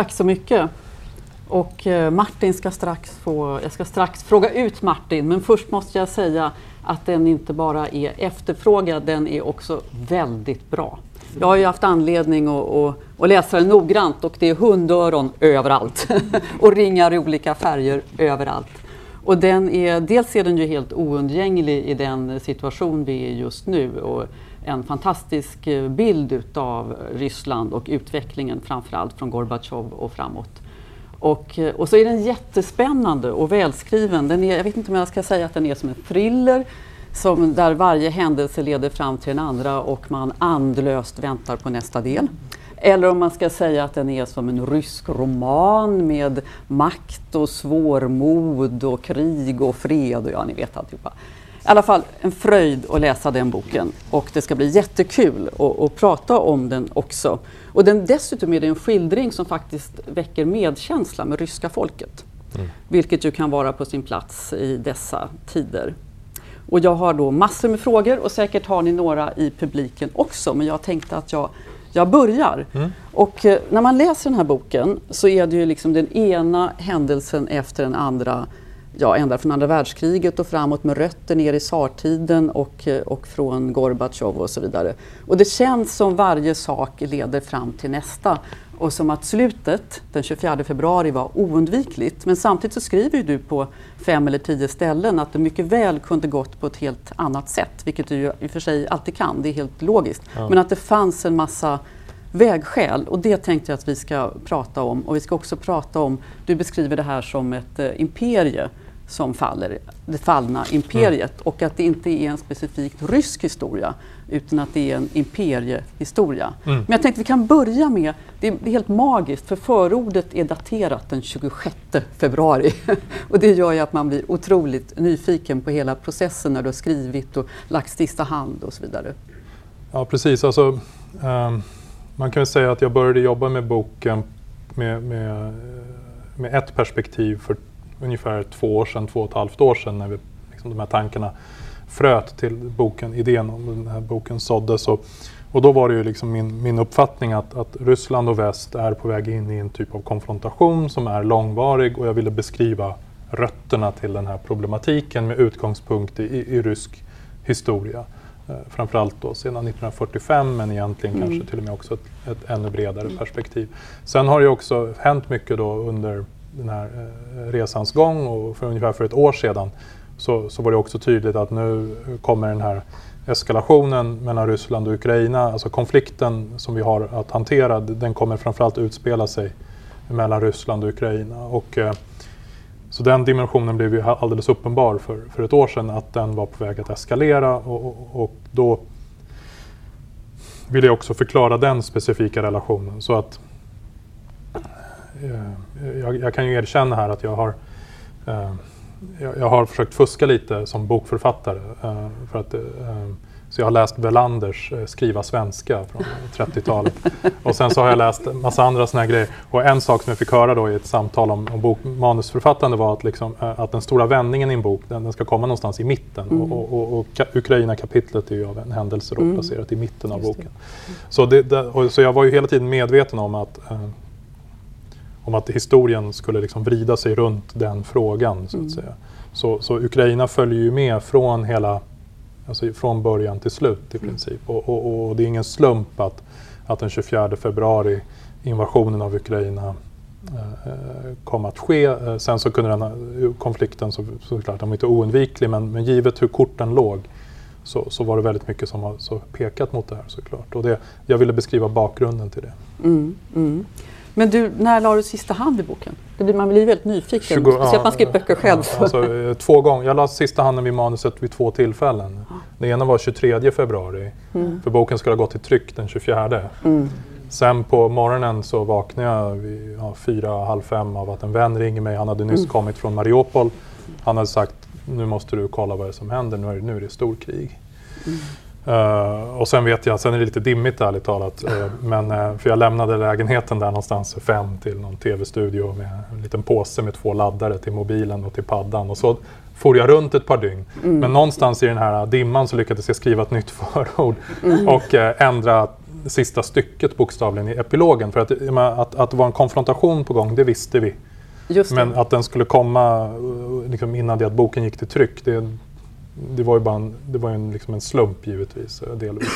Tack så mycket. Och eh, Martin ska strax få, jag ska strax fråga ut Martin, men först måste jag säga att den inte bara är efterfrågad, den är också väldigt bra. Jag har ju haft anledning att, att, att läsa den noggrant och det är hundöron överallt och ringar i olika färger överallt. Och den är, dels är den ju helt oundgänglig i den situation vi är just nu och en fantastisk eh, bild utav Ryssland och utvecklingen framförallt från Gorbatjov och framåt. Och, eh, och så är den jättespännande och välskriven. Den är, jag vet inte om jag ska säga att den är som en thriller som, där varje händelse leder fram till den andra och man andlöst väntar på nästa del. Eller om man ska säga att den är som en rysk roman med makt och svårmod och krig och fred och ja, ni vet alltihopa. I alla fall en fröjd att läsa den boken och det ska bli jättekul att, prata om den också. Och den, dessutom är det en skildring som faktiskt väcker medkänsla med ryska folket. Mm. Vilket ju kan vara på sin plats i dessa tider. Och jag har då massor med frågor och säkert har ni några i publiken också men jag tänkte att jag, jag börjar. Mm. Och eh, när man läser den här boken så är det ju liksom den ena händelsen efter den andra ja, ända från andra världskriget och framåt med rötter ner i tsartiden och, eh, och från Gorbatjov och så vidare. Och det känns som varje sak leder fram till nästa och som att slutet den 24 februari var oundvikligt. Men samtidigt så skriver du på fem eller tio ställen att det mycket väl kunde gått på ett helt annat sätt, vilket du ju i och för sig alltid kan, det är helt logiskt. Ja. Men att det fanns en massa vägskäl och det tänkte jag att vi ska prata om. Och vi ska också prata om, du beskriver det här som ett eh, imperie som faller, det fallna imperiet mm. och att det inte är en specifikt rysk historia utan att det är en imperiehistoria. Mm. Men jag tänkte vi kan börja med, det är, det är helt magiskt för förordet är daterat den 26 februari och det gör ju att man blir otroligt nyfiken på hela processen när du har skrivit och lagt sista hand och så vidare. Ja precis, alltså, um, man kan säga att jag började jobba med boken med, med, med ett perspektiv för ungefär två år sedan, två och ett halvt år sedan när vi, liksom, de här tankarna fröt till boken, idén om den här boken såddes. Och, och då var det ju liksom min, min uppfattning att, att Ryssland och väst är på väg in i en typ av konfrontation som är långvarig och jag ville beskriva rötterna till den här problematiken med utgångspunkt i, i, i rysk historia. Eh, framförallt då sedan 1945 men egentligen mm. kanske till och med också ett, ett ännu bredare mm. perspektiv. Sen har det också hänt mycket då under den här eh, resans gång och för ungefär för ett år sedan så, så var det också tydligt att nu kommer den här eskalationen mellan Ryssland och Ukraina, alltså konflikten som vi har att hantera, den kommer framförallt utspela sig mellan Ryssland och Ukraina. Och, eh, så den dimensionen blev ju alldeles uppenbar för, för ett år sedan att den var på väg att eskalera och, och, och då vill jag också förklara den specifika relationen. Så att Eh, jag, jag, kan ju erkänna här att jag har, eh, jag, jag, har försökt fuska lite som bokförfattare. Eh, för att, eh, så jag har läst Belanders eh, Skriva svenska från 30-talet. Och sen så har jag läst massa andra sådana här grejer. Och en sak som jag fick höra då i ett samtal om, om bok, manusförfattande var att, liksom, eh, att den stora vändningen i en bok, den, den ska komma någonstans i mitten. Mm. Och, och, och Ukraina-kapitlet är ju av en händelse då, mm. placerat i mitten av boken. Så, det, det, så jag var ju hela tiden medveten om att om att historien skulle liksom vrida sig runt den frågan. Så, att mm. säga. Så, så, Ukraina följer ju med från hela alltså från början till slut i mm. princip. Och, och, och, det är ingen slump att, att den 24 februari invasionen av Ukraina eh, kom att ske. Eh, sen så kunde den här, konflikten så, såklart, den var inte oundviklig men, men givet hur kort den låg så, så var det väldigt mycket som har pekat mot det här såklart. Och det, jag ville beskriva bakgrunden till det. Mm, mm. Men du, när la du sista hand i boken? Det blir, man blir väldigt nyfiken, 20, speciellt ja, man skriver böcker själv. Alltså, eh, två gånger. Jag la sista handen vid manuset vid två tillfällen. Det ena var 23 februari, mm. för boken skulle ha gått till tryck den 24. Mm. Sen på morgonen så vaknade jag vid ja, fyra, halv fem av att en vän ringer mig. Han hade nyss mm. kommit från Mariupol. Han hade sagt, nu måste du kolla vad det är som händer, nu är det, nu är det storkrig. Uh, och sen vet jag, sen är det lite dimmigt ärligt talat, uh, men, uh, för jag lämnade lägenheten där någonstans fem till någon tv-studio med en liten påse med två laddare till mobilen och till paddan. Och så for jag runt ett par dygn. Mm. Men någonstans i den här dimman så lyckades jag skriva ett nytt förord mm. och ändra sista stycket bokstavligen i epilogen. För att, att, att det var en konfrontation på gång, det visste vi. Men att den skulle komma liksom, innan det att boken gick till tryck, det, det var ju bara en, det var en, liksom en slump givetvis. Eh, delvis.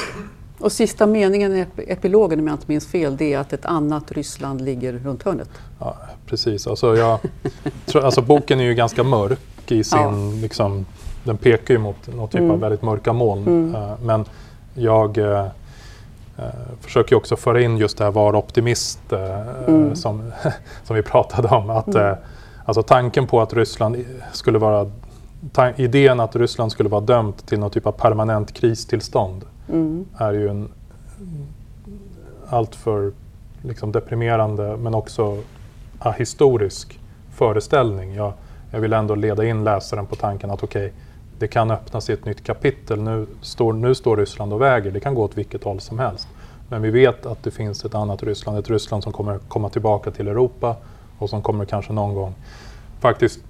Och sista meningen i epilogen, om jag inte minns fel, det är att ett annat Ryssland ligger runt hörnet. Ja, precis. Alltså, jag, alltså, boken är ju ganska mörk i sin... Ja. Liksom, den pekar ju mot någon typ mm. av väldigt mörka moln. Mm. Uh, men jag uh, försöker också föra in just det här vara optimist uh, mm. som, som vi pratade om. Att, mm. alltså tanken på att Ryssland skulle vara idén att Ryssland skulle vara dömt till någon typ av permanent kristillstånd mm. är ju en alltför liksom deprimerande men också ahistorisk föreställning. Jag, jag vill ändå leda in läsaren på tanken att okej, okay, det kan öppnas i ett nytt kapitel. Nu står, nu står Ryssland och väger, det kan gå åt vilket håll som helst. Men vi vet att det finns ett annat Ryssland, ett Ryssland som kommer komma tillbaka till Europa och som kommer kanske någon gång faktiskt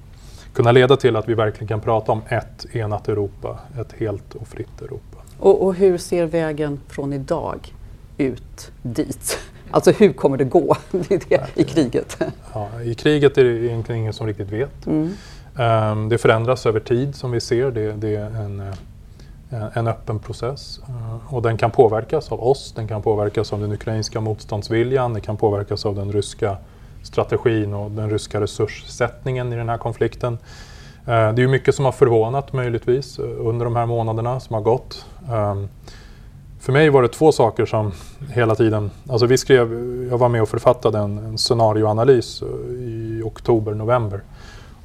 kunna leda till att vi verkligen kan prata om ett enat Europa, ett helt och fritt Europa. Och, och hur ser vägen från idag ut dit? Alltså hur kommer det gå det det, i kriget? Ja, I kriget är det egentligen ingen som riktigt vet. Mm. Um, det förändras över tid som vi ser. Det, det är en, eh, en öppen process. Uh, och den kan påverkas av oss, den kan påverkas av den ukrainska motståndsviljan, den kan påverkas av den ryska strategin och den ryska resurssättningen i den här konflikten. Eh, det är ju mycket som har förvånat möjligtvis eh, under de här månaderna som har gått. Ehm, för mig var det två saker som hela tiden, alltså vi skrev, jag var med och författade en, en scenarioanalys eh, i oktober, november.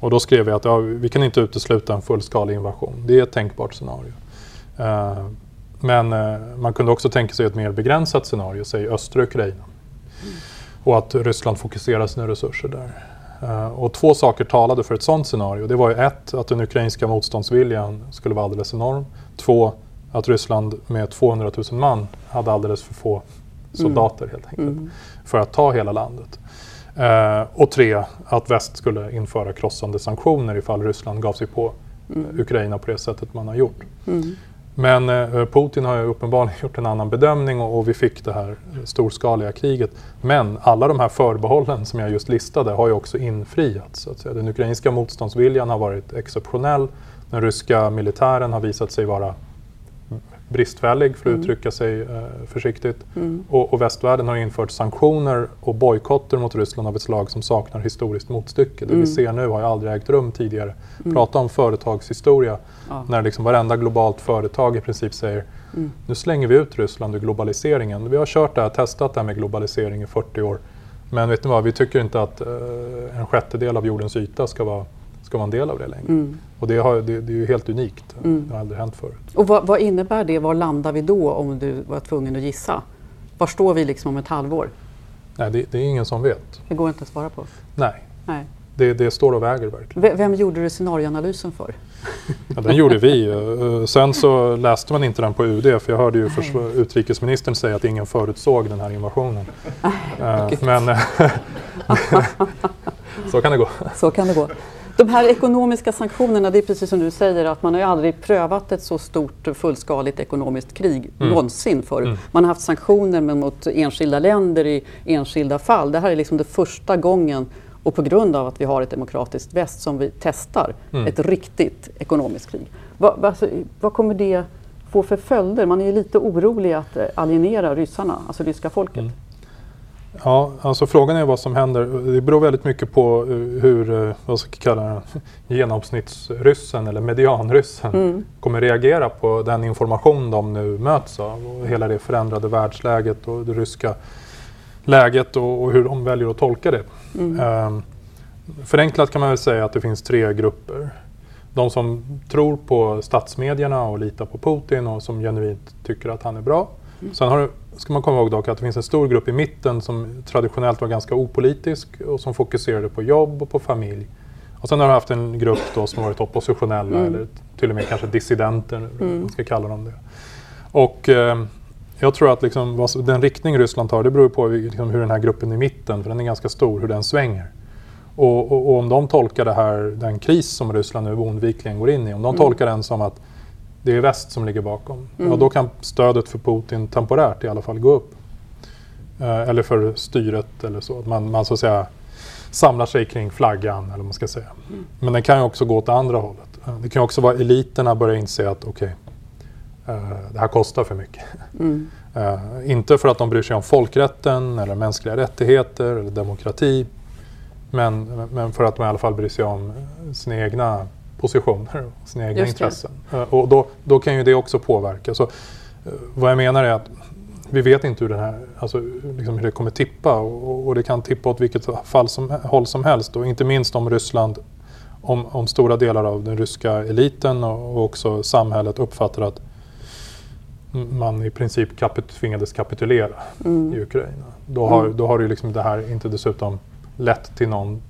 Och då skrev vi att ja, vi kan inte utesluta en fullskalig invasion. Det är ett tänkbart scenario. Ehm, men man kunde också tänka sig ett mer begränsat scenario, säg östra Ukraina. Mm. Och att Ryssland fokuserar sina resurser där. Uh, och två saker talade för ett sådant scenario. Det var ju ett, att den ukrainska motståndsviljan skulle vara alldeles enorm. Två, att Ryssland med 200 000 man hade alldeles för få soldater mm. helt enkelt. Mm. För att ta hela landet. Eh, och tre, att väst skulle införa krossande sanktioner ifall Ryssland gav sig på mm. Ukraina på det sättet man har gjort. Men eh, Putin har ju uppenbarligen gjort en annan bedömning och, och, vi fick det här storskaliga kriget. Men alla de här förbehållen som jag just listade har ju också infriats. Så att säga. Den ukrainska motståndsviljan har varit exceptionell. Den ryska militären har visat sig vara bristfällig för att mm. uttrycka sig eh, försiktigt. Mm. Och, och, västvärlden har infört sanktioner och bojkotter mot Ryssland av ett slag som saknar historiskt motstycke. Det vi mm. ser nu har ju aldrig ägt rum tidigare. Mm. Prata om företagshistoria ja. när liksom varenda globalt företag i princip säger mm. nu slänger vi ut Ryssland ur globaliseringen. Vi har kört det här, testat det här med globalisering i 40 år. Men vet ni vad, vi tycker inte att eh, en sjättedel av jordens yta ska vara ska vara en del av det längre. Mm. Och det, har, det, det, är ju helt unikt. Mm. Det har aldrig hänt förut. Och vad, vad, innebär det? Var landar vi då om du var tvungen att gissa? Var står vi liksom om ett halvår? Nej, det, det är ingen som vet. Det går inte att svara på? Nej. Nej. Det, det står och väger verkligen. Vem gjorde du scenarioanalysen för? Ja, den gjorde vi. Eh, sen så läste man inte den på UD för jag hörde ju utrikesministern säga att ingen förutsåg den här invasionen. Eh, men så kan det gå. Så kan det gå. De här ekonomiska sanktionerna, det är precis som du säger att man har ju aldrig prövat ett så stort fullskaligt ekonomiskt krig mm. någonsin förut. Mm. Man har haft sanktioner mot enskilda länder i enskilda fall. Det här är liksom det första gången och på grund av att vi har ett demokratiskt väst som vi testar mm. ett riktigt ekonomiskt krig. Vad, alltså, vad kommer det få för följder? Man är ju lite orolig att alienera ryssarna, alltså ryska folket. Mm. Ja, alltså frågan är vad som händer. Det beror väldigt mycket på eh, hur, eh, vad ska jag kalla det, genomsnittsryssen eller medianryssen mm. kommer reagera på den information de nu möts av. Och hela det förändrade världsläget och det ryska läget och, och hur de väljer att tolka det. Mm. Um, förenklat kan man väl säga att det finns tre grupper. De som tror på statsmedierna och litar på Putin och som genuint tycker att han är bra. Mm. Sen har du ska man komma ihåg dock att det finns en stor grupp i mitten som traditionellt var ganska opolitisk och som fokuserade på jobb och på familj. Och sen har du haft en grupp då som varit oppositionella mm. eller till och med kanske dissidenter, mm. man ska kalla dem det. Och eh, jag tror att liksom, den riktning Ryssland tar det beror på liksom, hur den här gruppen i mitten, för den är ganska stor, hur den svänger. Och, och, och, om de tolkar det här, den kris som Ryssland nu oundvikligen går in i, om de mm. tolkar den som att det är väst som ligger bakom. Mm. Ja, då kan stödet för Putin temporärt i alla fall gå upp. Eh, eller för styret eller så. Man, man så att säga samlar sig kring flaggan eller vad man ska säga. Mm. Men den kan ju också gå åt andra hållet. Eh, det kan också vara eliterna börjar inse att okej, okay, uh, det här kostar för mycket. Mm. Uh, inte för att de bryr sig om folkrätten eller mänskliga rättigheter eller demokrati. Men, men för att de i alla fall bryr sig om sina egna positioner och sina egna intressen. Uh, och då, då kan ju det också påverka. Så, vad jag menar är att vi vet inte hur, den här, alltså, liksom hur det kommer tippa och, och, det kan tippa åt vilket fall som, håll som helst. Och inte minst om Ryssland, om, om stora delar av den ryska eliten och, och också samhället uppfattar att man i princip kapit tvingades kapitulera mm. i Ukraina. Då har, mm. då har ju liksom det här inte dessutom lett till någon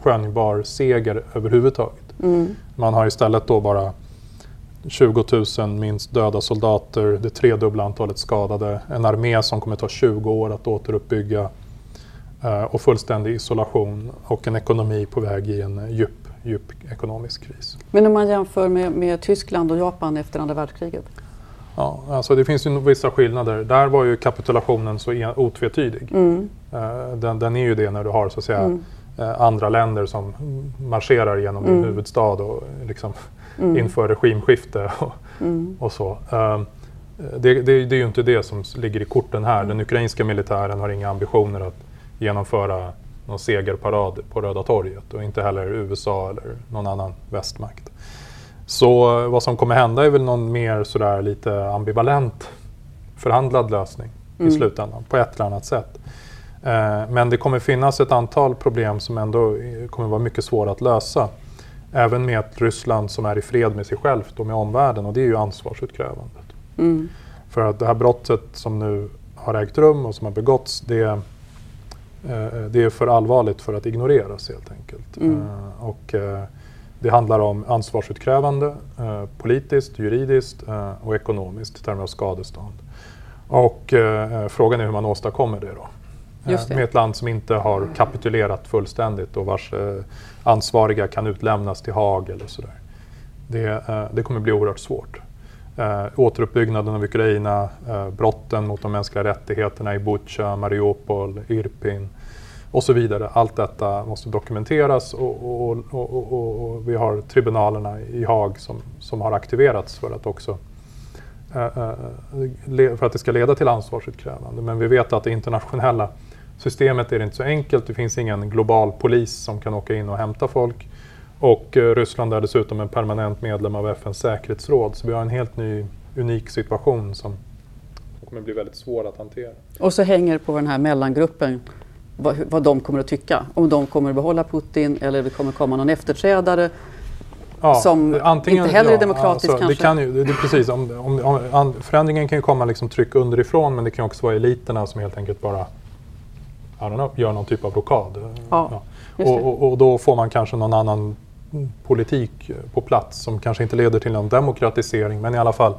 skönjbar seger överhuvudtaget. Mm. Man har istället då bara 20 000 minst döda soldater, det tredubbla antalet skadade, en armé som kommer ta 20 år att återuppbygga uh, och fullständig isolation och en ekonomi på väg i en djup, djup ekonomisk kris. Men om man jämför med, med Tyskland och Japan efter andra världskriget? Ja, alltså det finns ju vissa skillnader. Där var ju kapitulationen så otvetydig. Mm. Uh, den, den, är ju det när du har så att säga mm. Uh, andra länder som marscherar genom mm. din huvudstad och liksom mm. inför regimskifte och, mm. och så. Um, det, det, det, är ju inte det som ligger i korten här. Den ukrainska militären har inga ambitioner att genomföra någon segerparad på Röda torget och inte heller USA eller någon annan västmakt. Så eh, vad som kommer hända är väl någon mer sådär lite ambivalent förhandlad lösning mm. i slutändan på ett eller annat sätt. Eh, men det kommer finnas ett antal problem som ändå kommer vara mycket svåra att lösa. Även med ett Ryssland som är i fred med sig självt och med omvärlden och det är ju ansvarsutkrävandet. Mm. För att det här brottet som nu har ägt rum och som har begåtts det, eh, det är för allvarligt för att ignoreras helt enkelt. Mm. Eh, och, det handlar om ansvarsutkrävande politiskt, juridiskt och ekonomiskt i termer av skadestånd. Och frågan är hur man åstadkommer det då. Det. Med ett land som inte har kapitulerat fullständigt och vars ansvariga kan utlämnas till Haag eller sådär. Det, eh, det kommer bli oerhört svårt. Eh, återuppbyggnaden av Ukraina, eh, brotten mot de mänskliga rättigheterna i Butja, Mariupol, Irpin och så vidare. Allt detta måste dokumenteras och, och, och, och vi har tribunalerna i Haag som, som har aktiverats för att också för att det ska leda till ansvarsutkrävande. Men vi vet att det internationella systemet är inte så enkelt. Det finns ingen global polis som kan åka in och hämta folk. Och eh, Ryssland är dessutom en permanent medlem av FNs säkerhetsråd. Så vi har en helt ny, unik situation som kommer bli väldigt svår att hantera. Och så hänger på den här mellangruppen vad, vad de kommer att tycka. Om de kommer att behålla Putin eller det kommer komma någon efterträdare Ja, som antingen, inte heller ja, är demokratisk alltså, kanske? Det kan ju, det, precis, om, om, om, förändringen kan ju komma liksom tryck underifrån men det kan också vara eliterna som helt enkelt bara know, gör någon typ av blockad. Ja, och, och, och, då får man kanske någon annan politik på plats som kanske inte leder till någon demokratisering men i alla fall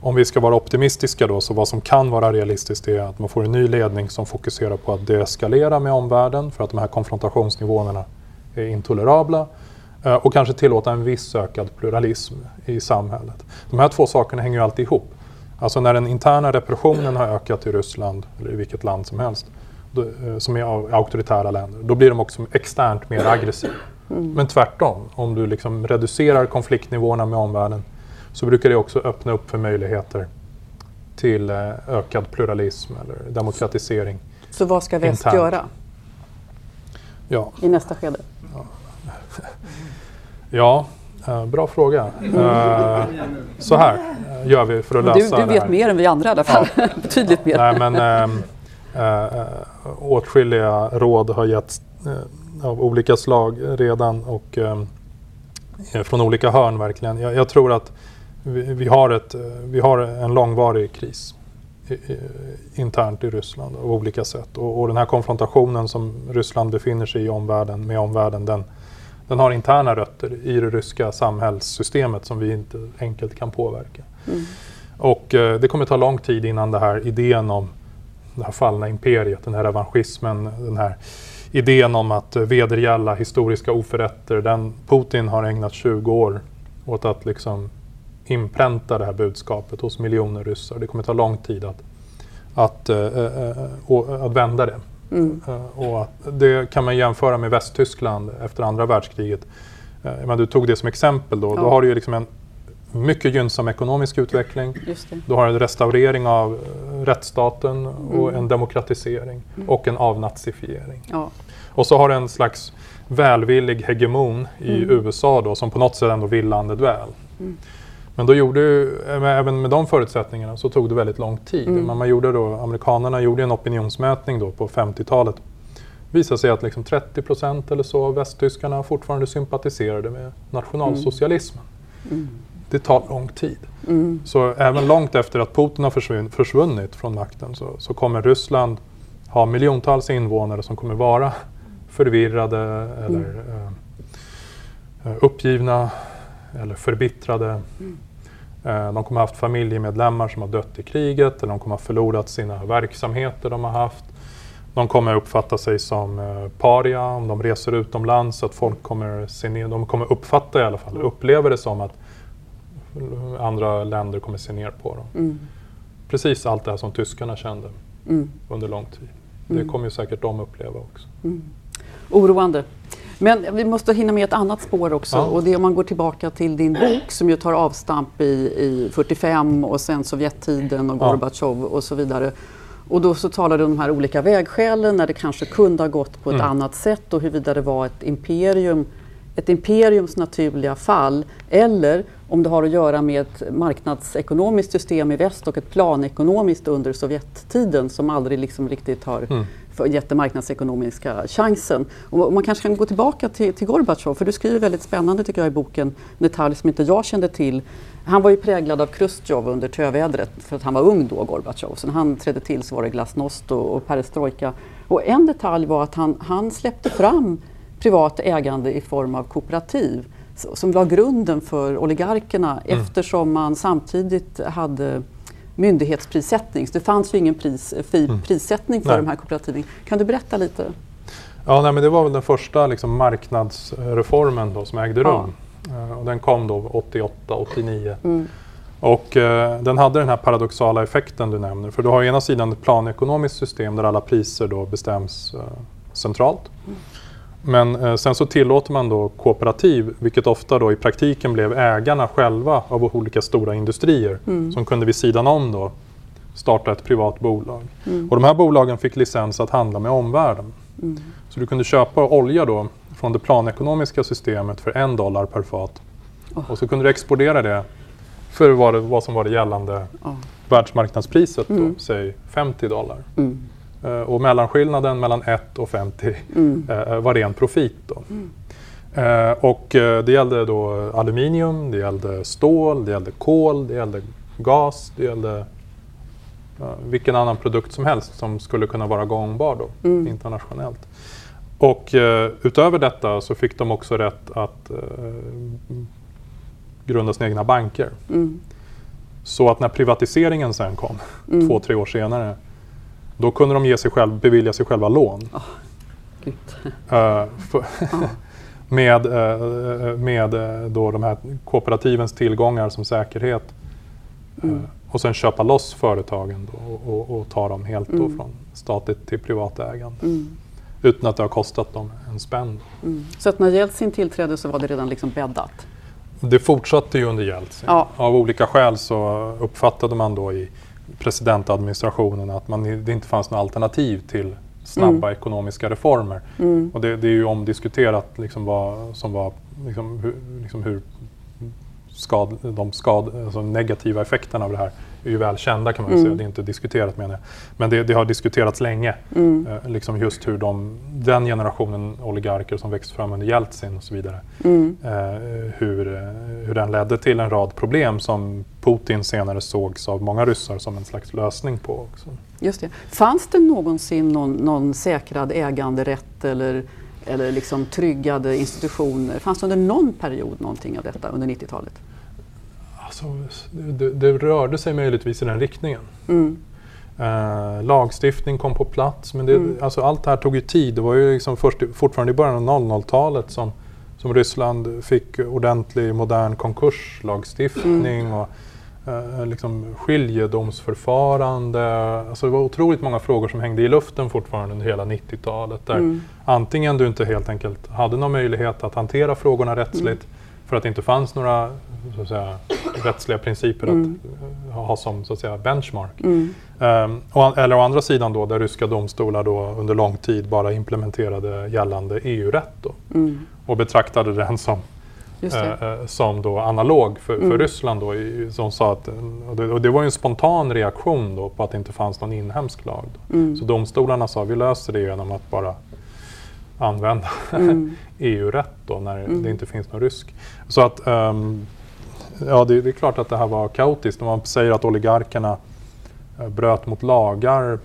om vi ska vara optimistiska då så vad som kan vara realistiskt är att man får en ny ledning som fokuserar på att deeskalera med omvärlden för att de här konfrontationsnivåerna är intolerabla eh, och kanske tillåta en viss ökad pluralism i samhället. De här två sakerna hänger ju alltid ihop. Alltså när den interna repressionen har ökat i Ryssland eller i vilket land som helst som är auktoritära länder, då blir de också externt mer aggressiva. Mm. Men tvärtom, om du liksom reducerar konfliktnivåerna med omvärlden så brukar det också öppna upp för möjligheter till eh, ökad pluralism eller demokratisering. Så vad ska väst internt. göra ja. i nästa skede? Ja, ja uh, bra fråga. Uh, så här gör vi för att lösa du, du det vet mer än vi andra i alla fall. Ja. Betydligt mer. Nej, men, um, Uh, åtskilliga råd har getts uh, av olika slag redan och uh, från olika hörn verkligen. Jag, jag tror att vi, vi, har ett, vi har en långvarig kris i, i, internt i Ryssland av olika sätt. Och, och, den här konfrontationen som Ryssland befinner sig i omvärlden, med omvärlden, den, den har interna rötter i det ryska samhällssystemet som vi inte enkelt kan påverka. Mm. Och det kommer ta lång tid innan det här idén om det här fallna imperiet, den här revanschismen, den här idén om att vedergälla historiska oförrätter. Den Putin har ägnat 20 år åt att liksom inpränta det här budskapet hos miljoner ryssar. Det kommer ta lång tid att, att, eh, eh, att vända det. Mm. Och det kan man jämföra med Västtyskland efter andra världskriget. Men du tog det som exempel då. Ja. Då har du ju liksom en mycket gynnsam ekonomisk utveckling. Du har en restaurering av rättsstaten och mm. en demokratisering mm. och en avnazifiering. Ja. Och så har du en slags välvillig hegemon i mm. USA då som på något sätt ändå vill landet väl. Mm. Men då gjorde även med de förutsättningarna så tog det väldigt lång tid. Mm. Men man gjorde då, amerikanerna gjorde en opinionsmätning då på 50-talet. Det visade sig att liksom 30 procent eller så av västtyskarna fortfarande sympatiserade med nationalsocialismen. Mm. Det tar lång tid. Mm. Så även långt efter att Putin har försvunnit från makten så, så kommer Ryssland ha miljontals invånare som kommer vara förvirrade eller mm. eh, uppgivna eller förbittrade. Mm. Eh, de kommer ha haft familjemedlemmar som har dött i kriget eller de kommer ha förlorat sina verksamheter de har haft. De kommer uppfatta sig som eh, paria om de reser utomlands. Att folk kommer se ner, de kommer uppfatta i alla fall, uppleva det som att andra länder kommer se ner på dem. Mm. Precis allt det här som tyskarna kände mm. under lång tid. Det mm. kommer ju säkert de uppleva också. Mm. Oroande. Men vi måste hinna med ett annat spår också ja. och det är om man går tillbaka till din bok som ju tar avstamp i, i 45 och sen Sovjettiden och Gorbatjov och så vidare. Och då så talar du om de här olika vägskälen när det kanske kunde ha gått på ett mm. annat sätt och huruvida det var ett imperium, ett imperiums naturliga fall eller om det har att göra med ett marknadsekonomiskt system i väst och ett planekonomiskt under Sovjettiden som aldrig liksom riktigt har mm gett den marknadsekonomiska chansen. Och man kanske kan gå tillbaka till, till Gorbatjov, för du skriver väldigt spännande tycker jag i boken, en detalj som inte jag kände till. Han var ju präglad av Chrustjov under tövädret för att han var ung då, Gorbatjov. Så när han trädde till så var det glasnost och, och perestrojka. Och en detalj var att han, han släppte fram privat ägande i form av kooperativ som la grunden för oligarkerna mm. eftersom man samtidigt hade myndighetsprissättning. Så det fanns ju ingen pris, fri mm. prissättning för nej. de här kooperativen. Kan du berätta lite? Ja, nej, men det var väl den första liksom, marknadsreformen då, som ägde rum. Ja. Uh, och den kom då 88, 89. Mm. Och uh, den hade den här paradoxala effekten du nämner. För du har å ena sidan ett planekonomiskt system där alla priser då bestäms uh, centralt. Mm. Men eh, sen så tillåter man då kooperativ, vilket ofta då i praktiken blev ägarna själva av olika stora industrier mm. som kunde vid sidan om då starta ett privat bolag. Mm. Och de här bolagen fick licens att handla med omvärlden. Mm. Så du kunde köpa olja då från det planekonomiska systemet för en dollar per fat. Oh. Och så kunde du exportera det för vad, det, vad som var det gällande oh. världsmarknadspriset, då, mm. säg 50 dollar. Mm. Eh, och mellanskillnaden mellan 1 och 50 mm. Eh, var ren profit. Då. Mm. Eh, och det gällde då aluminium, det gällde stål, det gällde kol, det gällde gas, det gällde vilken annan produkt som helst som skulle kunna vara gångbar då, mm. internationellt. Och utöver detta så fick de också rätt att grunda sina egna banker. Mm. Så att när privatiseringen sen kom, mm. två, tre år senare, då kunde de ge sig själv, bevilja sig själva lån. Oh, uh, för, med uh, med uh, då de här kooperativens tillgångar som säkerhet. Mm. och sen köpa loss företagen då, och, och, och ta dem helt mm. från statligt till privat ägande. Mm. Utan att det har kostat dem en spänn. Mm. Så att när Jeltsin tillträdde så var det redan liksom bäddat? Det fortsatte ju under Jeltsin. Ja. Av olika skäl så uppfattade man då i presidentadministrationen att man, det inte fanns några alternativ till snabba mm. ekonomiska reformer. Mm. Och det, det, är ju omdiskuterat liksom vad, som var, liksom, hur, liksom hur skad, de skad, alltså negativa effekterna av det här är ju väl kända kan man mm. säga. Det är inte diskuterat menar jag. Men det, det har diskuterats länge. Mm. Eh, liksom just hur de, den generationen oligarker som växte fram under Jeltsin och så vidare. Mm. Eh, hur, eh, hur den ledde till en rad problem som Putin senare sågs av många ryssar som en slags lösning på. Också. Just det. Fanns det någonsin någon, någon säkrad äganderätt eller eller liksom tryggade institutioner. Fanns det under någon period någonting av detta under 90-talet? Alltså, det, det, rörde sig möjligtvis i den riktningen. Mm. Uh, lagstiftning kom på plats men det, mm. alltså, allt det här tog ju tid. Det var ju liksom först, fortfarande i början av 00-talet som, som Ryssland fick ordentlig modern konkurslagstiftning. Mm. Och, eh, liksom skiljedomsförfarande. Alltså det var otroligt många frågor som hängde i luften fortfarande under hela 90-talet. Där Mm. antingen du inte helt enkelt hade någon möjlighet att hantera frågorna rättsligt för att det inte fanns några så att säga, rättsliga principer Mm. att ha som så att säga, benchmark. Mm. Och, eller å andra sidan då där ryska domstolar då under lång tid bara implementerade gällande EU-rätt Mm. och betraktade den som, eh, eh, som då analog för, för Mm. Ryssland. Då, i, som sa att, och, det, och det var ju en spontan reaktion då på att det inte fanns någon inhemsk lag. Mm. Så domstolarna sa vi löser det genom att bara använda Mm. EU-rätt då när Mm. det inte finns någon rysk. Så att ehm, ja, det, det är klart att det här var kaotiskt. Om man säger att oligarkerna eh, bröt mot lagar.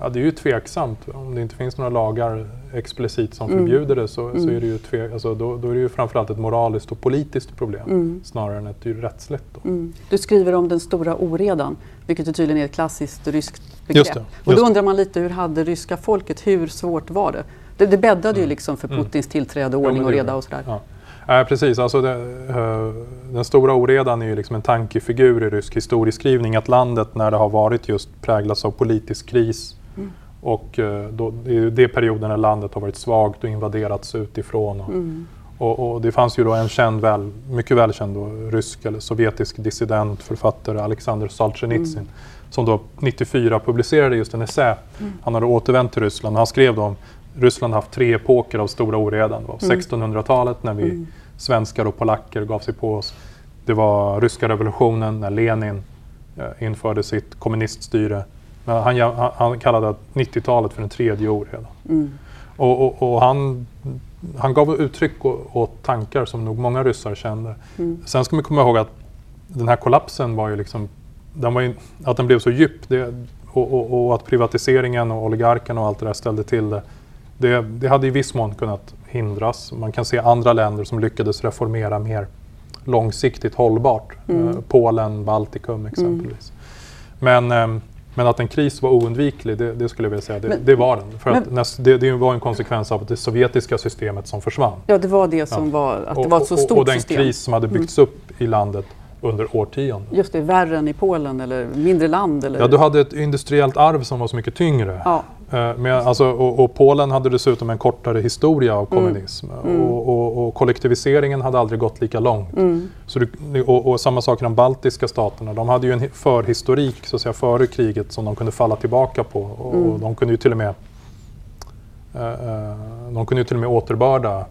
Ja, det är ju tveksamt. Om det inte finns några lagar explicit som Mm. förbjuder det så, så Mm. är det ju tve, alltså, då, då är det ju framförallt ett moraliskt och politiskt problem Mm. snarare än ett rättsligt. Då. Mm. Du skriver om den stora oredan, vilket tydligen är ett klassiskt ryskt begrepp. Just det, Och just då det. undrar man lite, hur hade ryska folket, hur svårt var det? Det, det bäddade ju Mm. liksom för. Putins tillträde, ordning och reda och sådär. Ja. Nej, precis. Alltså det, eh, den stora oredan är ju liksom en tankefigur i rysk historieskrivning. Att landet när det har varit just präglats av politisk kris Mm. och eh, då, det är ju det perioden när landet har varit svagt och invaderats utifrån. Och, Mm. och, och det fanns ju då en känd, väl, mycket välkänd då, rysk eller sovjetisk dissident, författare, Alexander Solzhenitsyn, Mm. som då 94 publicerade just en essä. Mm. Han hade återvänt till Ryssland och han skrev då om Ryssland haft tre epoker av stora oredan. Det var Mm. 1600-talet när vi Mm. svenskar och polacker gav sig på oss. Det var ryska revolutionen när Lenin eh, införde sitt kommuniststyre. Men Han, han, kallade 90-talet för den tredje oredan. Mm. Och, och, och han, han gav uttryck åt tankar som nog många ryssar kände. Mm. Sen ska man komma ihåg att den här kollapsen var ju liksom, den var ju, att den blev så djup det, och, och, att privatiseringen och oligarkerna och allt det där ställde till det. Det, det hade i viss mån kunnat hindras. Man kan se andra länder som lyckades reformera mer långsiktigt hållbart. Mm. Eh, Polen, Baltikum exempelvis. Men, ehm, men att en kris var oundviklig, det, det skulle jag vilja säga, det, Men- det var den. För men- näst, det, det var en konsekvens av det sovjetiska systemet som försvann. Ja, det var det som Ja. var, att det Och- var ett så och, stort och den system. Mm. kris som hade byggts upp i landet under årtionden. Just det, värre än i Polen eller mindre land? Eller? Ja, du hade ett industriellt arv som var så mycket tyngre. Ja. Eh, Men alltså, och, och Polen hade dessutom en kortare historia av Mm. kommunism. Mm. Och, och, och kollektiviseringen hade aldrig gått lika långt. Mm. Så du, och, samma sak i de baltiska staterna. De hade ju en hi- förhistorik så att säga, före kriget som de kunde falla tillbaka på. Och, Mm. de kunde ju till och med eh, eh, de kunde ju till och med återbörda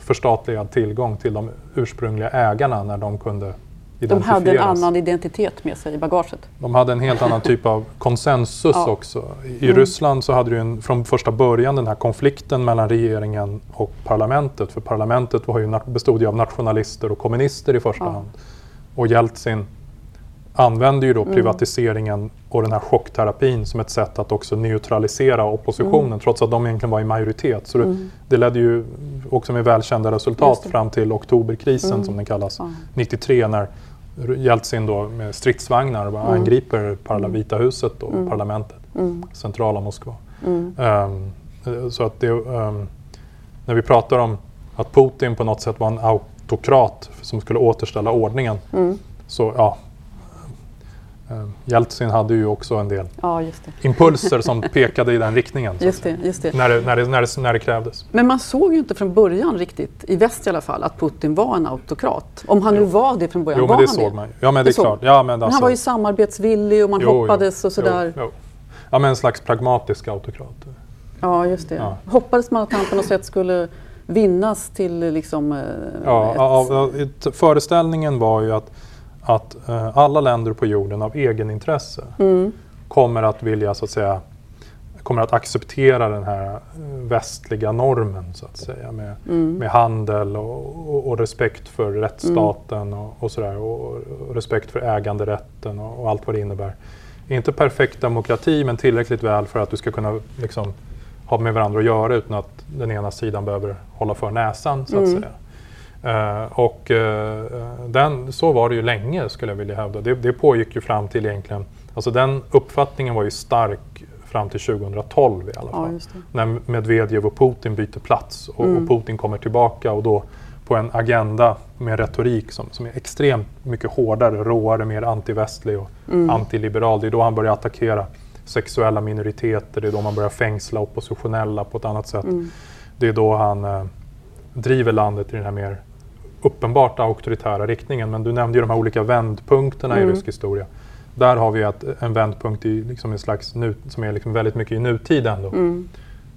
förstatligad tillgång till de ursprungliga ägarna när de kunde De hade en annan identitet med sig i bagaget. De hade en helt annan typ av konsensus Ja. också. I Mm. Ryssland så hade du en, från första början den här konflikten mellan regeringen och parlamentet. För parlamentet var ju, bestod ju av nationalister och kommunister i första Ja. hand. Och Jeltsin använde ju då Mm. privatiseringen och den här chockterapin som ett sätt att också neutralisera oppositionen Mm. trots att de egentligen var i majoritet. Så det, Mm. det ledde ju också med välkända resultat fram till oktoberkrisen Mm. som den kallas. Ja. 93 när Jeltsin då med stridsvagnar bara Mm. angriper parla- Mm. Vita huset och Mm. parlamentet, Mm. centrala Moskva. Eh, så att det, ehm, när vi pratar om att Putin på något sätt var en autokrat som skulle återställa ordningen så ja, Jeltsin hade ju också en del ja, impulser som pekade i den riktningen. så att Just säga. det, just det. När, det, när, det, när, det, när det krävdes. Men man såg ju inte från början riktigt, i väst i alla fall, att Putin var en autokrat. Om han nu Jo. var det från början, Jo, var men det han såg det? man. Ja, men det är såg- klart. Ja, men Men alltså, han var ju samarbetsvillig och man Jo, jo. hoppades och sådär. Jo, jo. Ja, men en slags pragmatisk autokrat. Ja, just det. Ja. Hoppades man att han på något sätt skulle vinnas till liksom... eh, Ja, ett- ett- föreställningen var ju att, att eh, alla länder på jorden av egenintresse Mm, kommer att vilja så att säga kommer att acceptera den här eh, västliga normen så att säga med, mm, med handel och, och, och respekt för rättsstaten och, och sådär och, och respekt för äganderätten och, och allt vad det innebär. Inte perfekt demokrati men tillräckligt väl för att du ska kunna liksom, ha med varandra att göra utan att den ena sidan behöver hålla för näsan så att Mm. säga. Eh, och eh, den, så var det ju länge skulle jag vilja hävda. Det, det pågick ju fram till egentligen, alltså den uppfattningen var ju stark fram till 2012 i alla ja, fall. det. När Medvedev och Putin byter plats och, Mm. och Putin kommer tillbaka och då på en agenda med retorik som, som är extremt mycket hårdare, råare, mer antivästlig och Mm. antiliberal. Det är då han börjar attackera sexuella minoriteter, det är då man börjar fängsla oppositionella på ett annat sätt. Mm. Det är då han eh, driver landet i den här mer uppenbart auktoritära riktningen. Men du nämnde ju de här olika vändpunkterna Mm. i rysk historia. Där har vi ett, en vändpunkt i liksom en slags nu, som är liksom väldigt mycket i nutid ändå. Mm.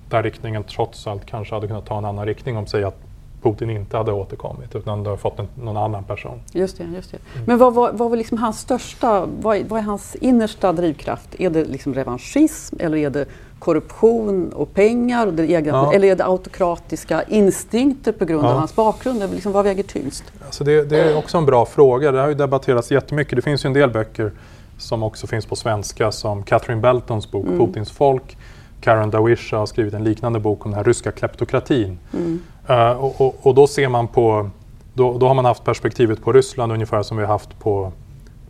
Där riktningen trots allt kanske hade kunnat ta en annan riktning om säg att Putin inte hade återkommit utan det har fått en, någon annan person. Just det. Just det. Mm. Men vad var, vad var liksom hans största, vad är, vad är hans innersta drivkraft? Är det liksom revanschism eller är det korruption och pengar? Och det egna, Ja. Eller är det autokratiska instinkter på grund av Ja. hans bakgrund? Liksom, vad väger tyngst? Alltså det, det är också en bra fråga. Det har ju debatterats jättemycket. Det finns ju en del böcker som också finns på svenska som Catherine Beltons bok Mm. Putins folk. Karen Dawisha har skrivit en liknande bok om den här ryska kleptokratin. Mm. Eh, och, och, och då ser man på, då, då har man haft perspektivet på Ryssland ungefär som vi har haft på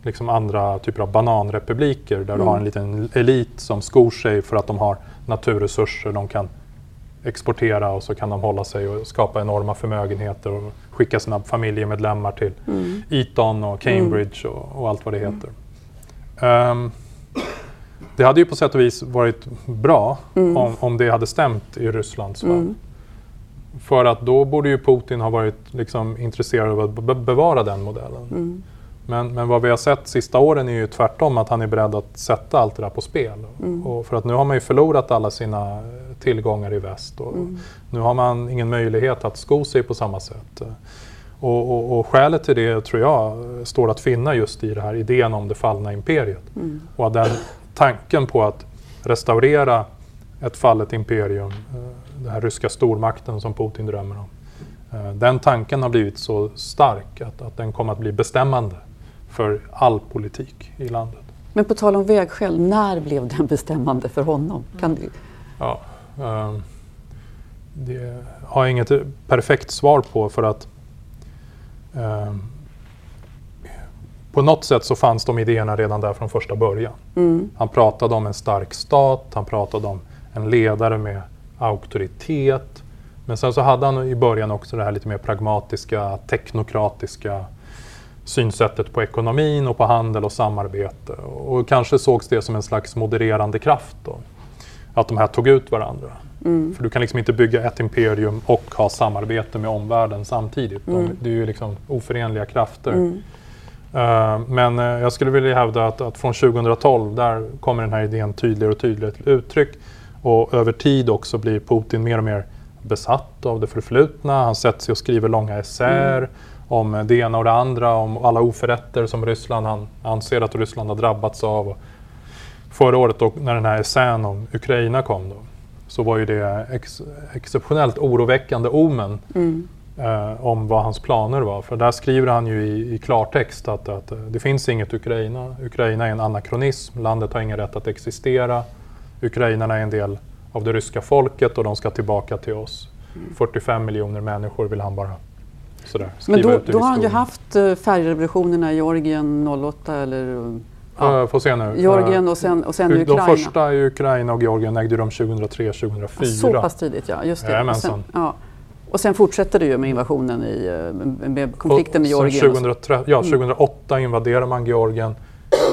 liksom andra typer av bananrepubliker där du Mm. har en liten elit som skor sig för att de har naturresurser de kan exportera och så kan de hålla sig och skapa enorma förmögenheter och skicka sina familjemedlemmar till Mm. Eton och Cambridge och, och allt vad det heter. Ehm, det hade ju på sätt och vis varit bra Mm. om, om det hade stämt i Rysslands fall. Mm. För att då borde ju Putin ha varit liksom intresserad av att be- bevara den modellen. Men, men vad vi har sett sista åren är ju tvärtom att han är beredd att sätta allt det där på spel. Mm. Och för att nu har man ju förlorat alla sina tillgångar i väst. Och Mm. Nu har man ingen möjlighet att sko sig på samma sätt. Och, och, och skälet till det tror jag står att finna just i det här idén om det fallna imperiet. Mm. Och den tanken på att restaurera ett fallet imperium, eh, den här ryska stormakten som Putin drömmer om. eh, Den tanken har blivit så stark att, att den kommer att bli bestämmande för all politik i landet. Men på tal om vägskäl, när blev den bestämmande för honom? Kan du, Ja, ehm, det har jag inget perfekt svar på för att ehm, på något sätt så fanns de idéerna redan där från första början. mm. Han pratade om en stark stat, han pratade om en ledare med auktoritet. Men sen så hade han i början också det här lite mer pragmatiska, teknokratiska synsättet på ekonomin och på handel och samarbete. Och kanske sågs det som en slags modererande kraft då. Att de här tog ut varandra. Mm. För du kan liksom inte bygga ett imperium och ha samarbete med omvärlden samtidigt. De, Mm. det är ju liksom oförenliga krafter. Mm. Eh, Men eh, jag skulle vilja hävda att, att från 2012, där kommer den här idén tydligare och tydligare till uttryck. Och över tid också blir Putin mer och mer besatt av det förflutna. Han sätter sig och skriver långa essäer Mm. Om det ena och det andra, om alla oförrätter som Ryssland han anser att Ryssland har drabbats av. Och förra året då, när den här essän om Ukraina kom då, så var ju det ex, exceptionellt oroväckande omen Mm. eh, om vad hans planer var. För där skriver han ju i, i klartext att, att det finns inget Ukraina. Ukraina är en anakronism. Landet har ingen rätt att existera. Ukrainarna är en del av det ryska folket och de ska tillbaka till oss. 45 miljoner människor vill han bara sådär, skriva Men då, ut då har han ju haft eh, färgrevolutionerna i Georgien 08 eller eh, ja, Ja, får se nu. Georgien och sen, och sen Eh, Ukraina. De första i Ukraina och Georgien ägde rum 2003-2004. Ja, Så pass tidigt ja, just det. Och sen, ja. och sen fortsätter det ju med invasionen i, eh, med konflikten med Georgien. och så. 2013, ja, 2008 invaderar man Georgien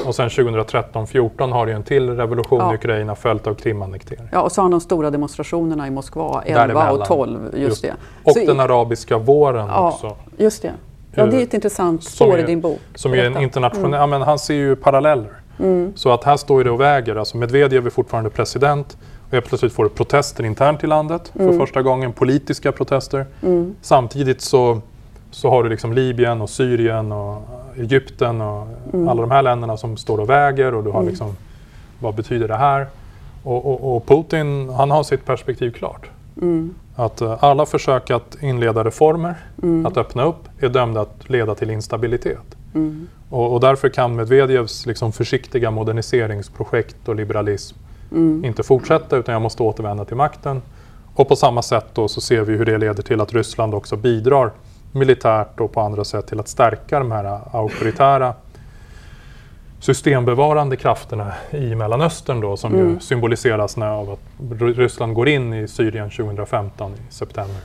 och sen 2013-14 har det ju en till revolution Ja. i Ukraina följt av Krimannektering. Ja, och så har de stora demonstrationerna i Moskva 11 Däremellan. och 12. Just, Just. det. Och Så i- den arabiska våren Ja. också. Just det. Ja, det är ett intressant spår i din bok. Som är en Berätta. internationell, ja, men han ser ju paralleller. Mm. Så att här står det och väger. Alltså Medvedev är fortfarande president och helt plötsligt får du protester internt i landet för Mm. första gången, politiska protester. Mm. Samtidigt så, så har du liksom Libyen och Syrien och Egypten och Mm. alla de här länderna som står och väger och du har Mm. liksom, vad betyder det här? Och, och, och Putin, han har sitt perspektiv klart. Mm. Att eh, alla försök att inleda reformer, Mm. att öppna upp, är dömda att leda till instabilitet. Mm. Och, och därför kan Medvedevs liksom försiktiga moderniseringsprojekt och liberalism Mm. inte fortsätta utan jag måste återvända till makten. Och på samma sätt då så ser vi hur det leder till att Ryssland också bidrar militärt och på andra sätt till att stärka de här auktoritära systembevarande krafterna i Mellanöstern då som Mm. ju symboliseras när av att Ry- Ryssland går in i Syrien 2015 i september.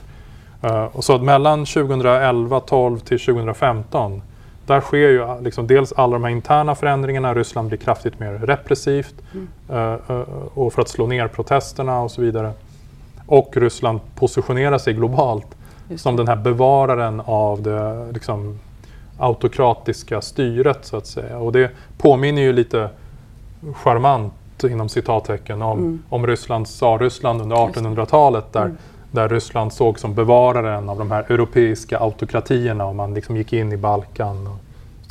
Uh, och så att mellan 2011, 12 till 2015 där sker ju liksom dels alla de här interna förändringarna, Ryssland blir kraftigt mer repressivt mm. uh, och för att slå ner protesterna och så vidare. Och Ryssland positionerar sig globalt som den här bevararen av det liksom, autokratiska styret så att säga. Och det påminner ju lite charmant inom citattecken om, mm. om Rysslands tsarryssland under 1800-talet där, mm. där Ryssland såg som bevararen av de här europeiska autokratierna och man liksom gick in i Balkan och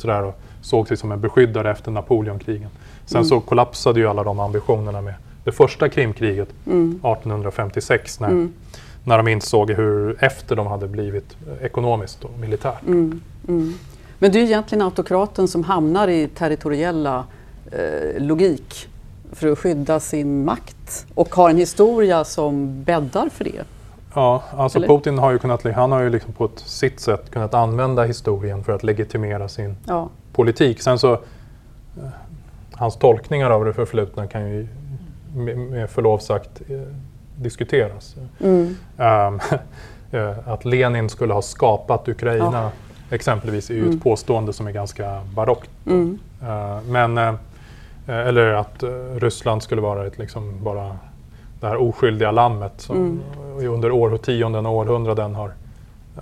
sådär och såg sig som en beskyddare efter Napoleonkrigen. Sen mm. så kollapsade ju alla de ambitionerna med det första Krimkriget 1856 mm. när, mm. När de insåg hur efter de hade blivit ekonomiskt och militärt. Mm. Men det är egentligen autokraten som hamnar i territoriella eh, logik för att skydda sin makt och har en historia som bäddar för det. Ja, alltså Eller? Putin har ju kunnat, han har ju liksom på ett sitt sätt kunnat använda historien för att legitimera sin ja. politik. Sen så, eh, hans tolkningar av det förflutna kan ju med förlov sagt eh, diskuteras. Mm. Um, att Lenin skulle ha skapat Ukraina ja. exempelvis är ju mm. ett påstående som är ganska barockt. Mm. Uh, men uh, Eh, eller att eh, Ryssland skulle vara ett, liksom bara det här oskyldiga lammet som mm. under årtionden och århundraden har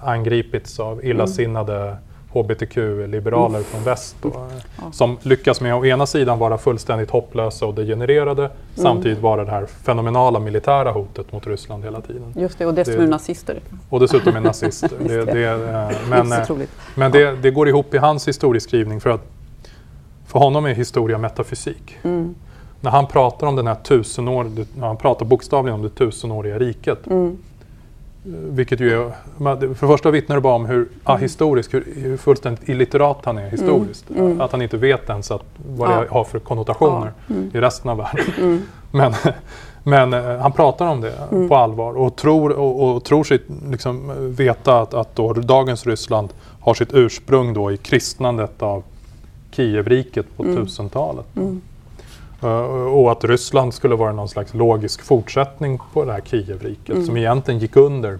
angripits av illasinnade. Hbtq-liberaler från väst. Och, ja. Som lyckas med att å ena sidan vara fullständigt hopplösa och degenererade mm. samtidigt vara det här fenomenala militära hotet mot Ryssland hela tiden. Just det, och dessutom är nazister. Och dessutom är nazister. det, det, eh, men men det, det, går ihop i hans historieskrivning för att för honom är historia metafysik. Mm. När han pratar om den här tusenår, när han pratar bokstavligen om det tusenåriga riket. Mm. Vilket ju är, för det första vittnar det bara om hur mm. ahistorisk, hur, hur fullständigt illiterat han är historiskt. Mm. mm. Att han inte vet ens att, vad ja. det har för konnotationer ja. Mm. i resten av världen. Mm. Men, men uh, han pratar om det på allvar och tror, och, och tror sig liksom veta att, att dagens Ryssland har sitt ursprung då i kristnandet av Kievriket på mm. 1000-talet. Mm. Uh, och att Ryssland skulle vara någon slags logisk fortsättning på det här Kievriket mm. som egentligen gick under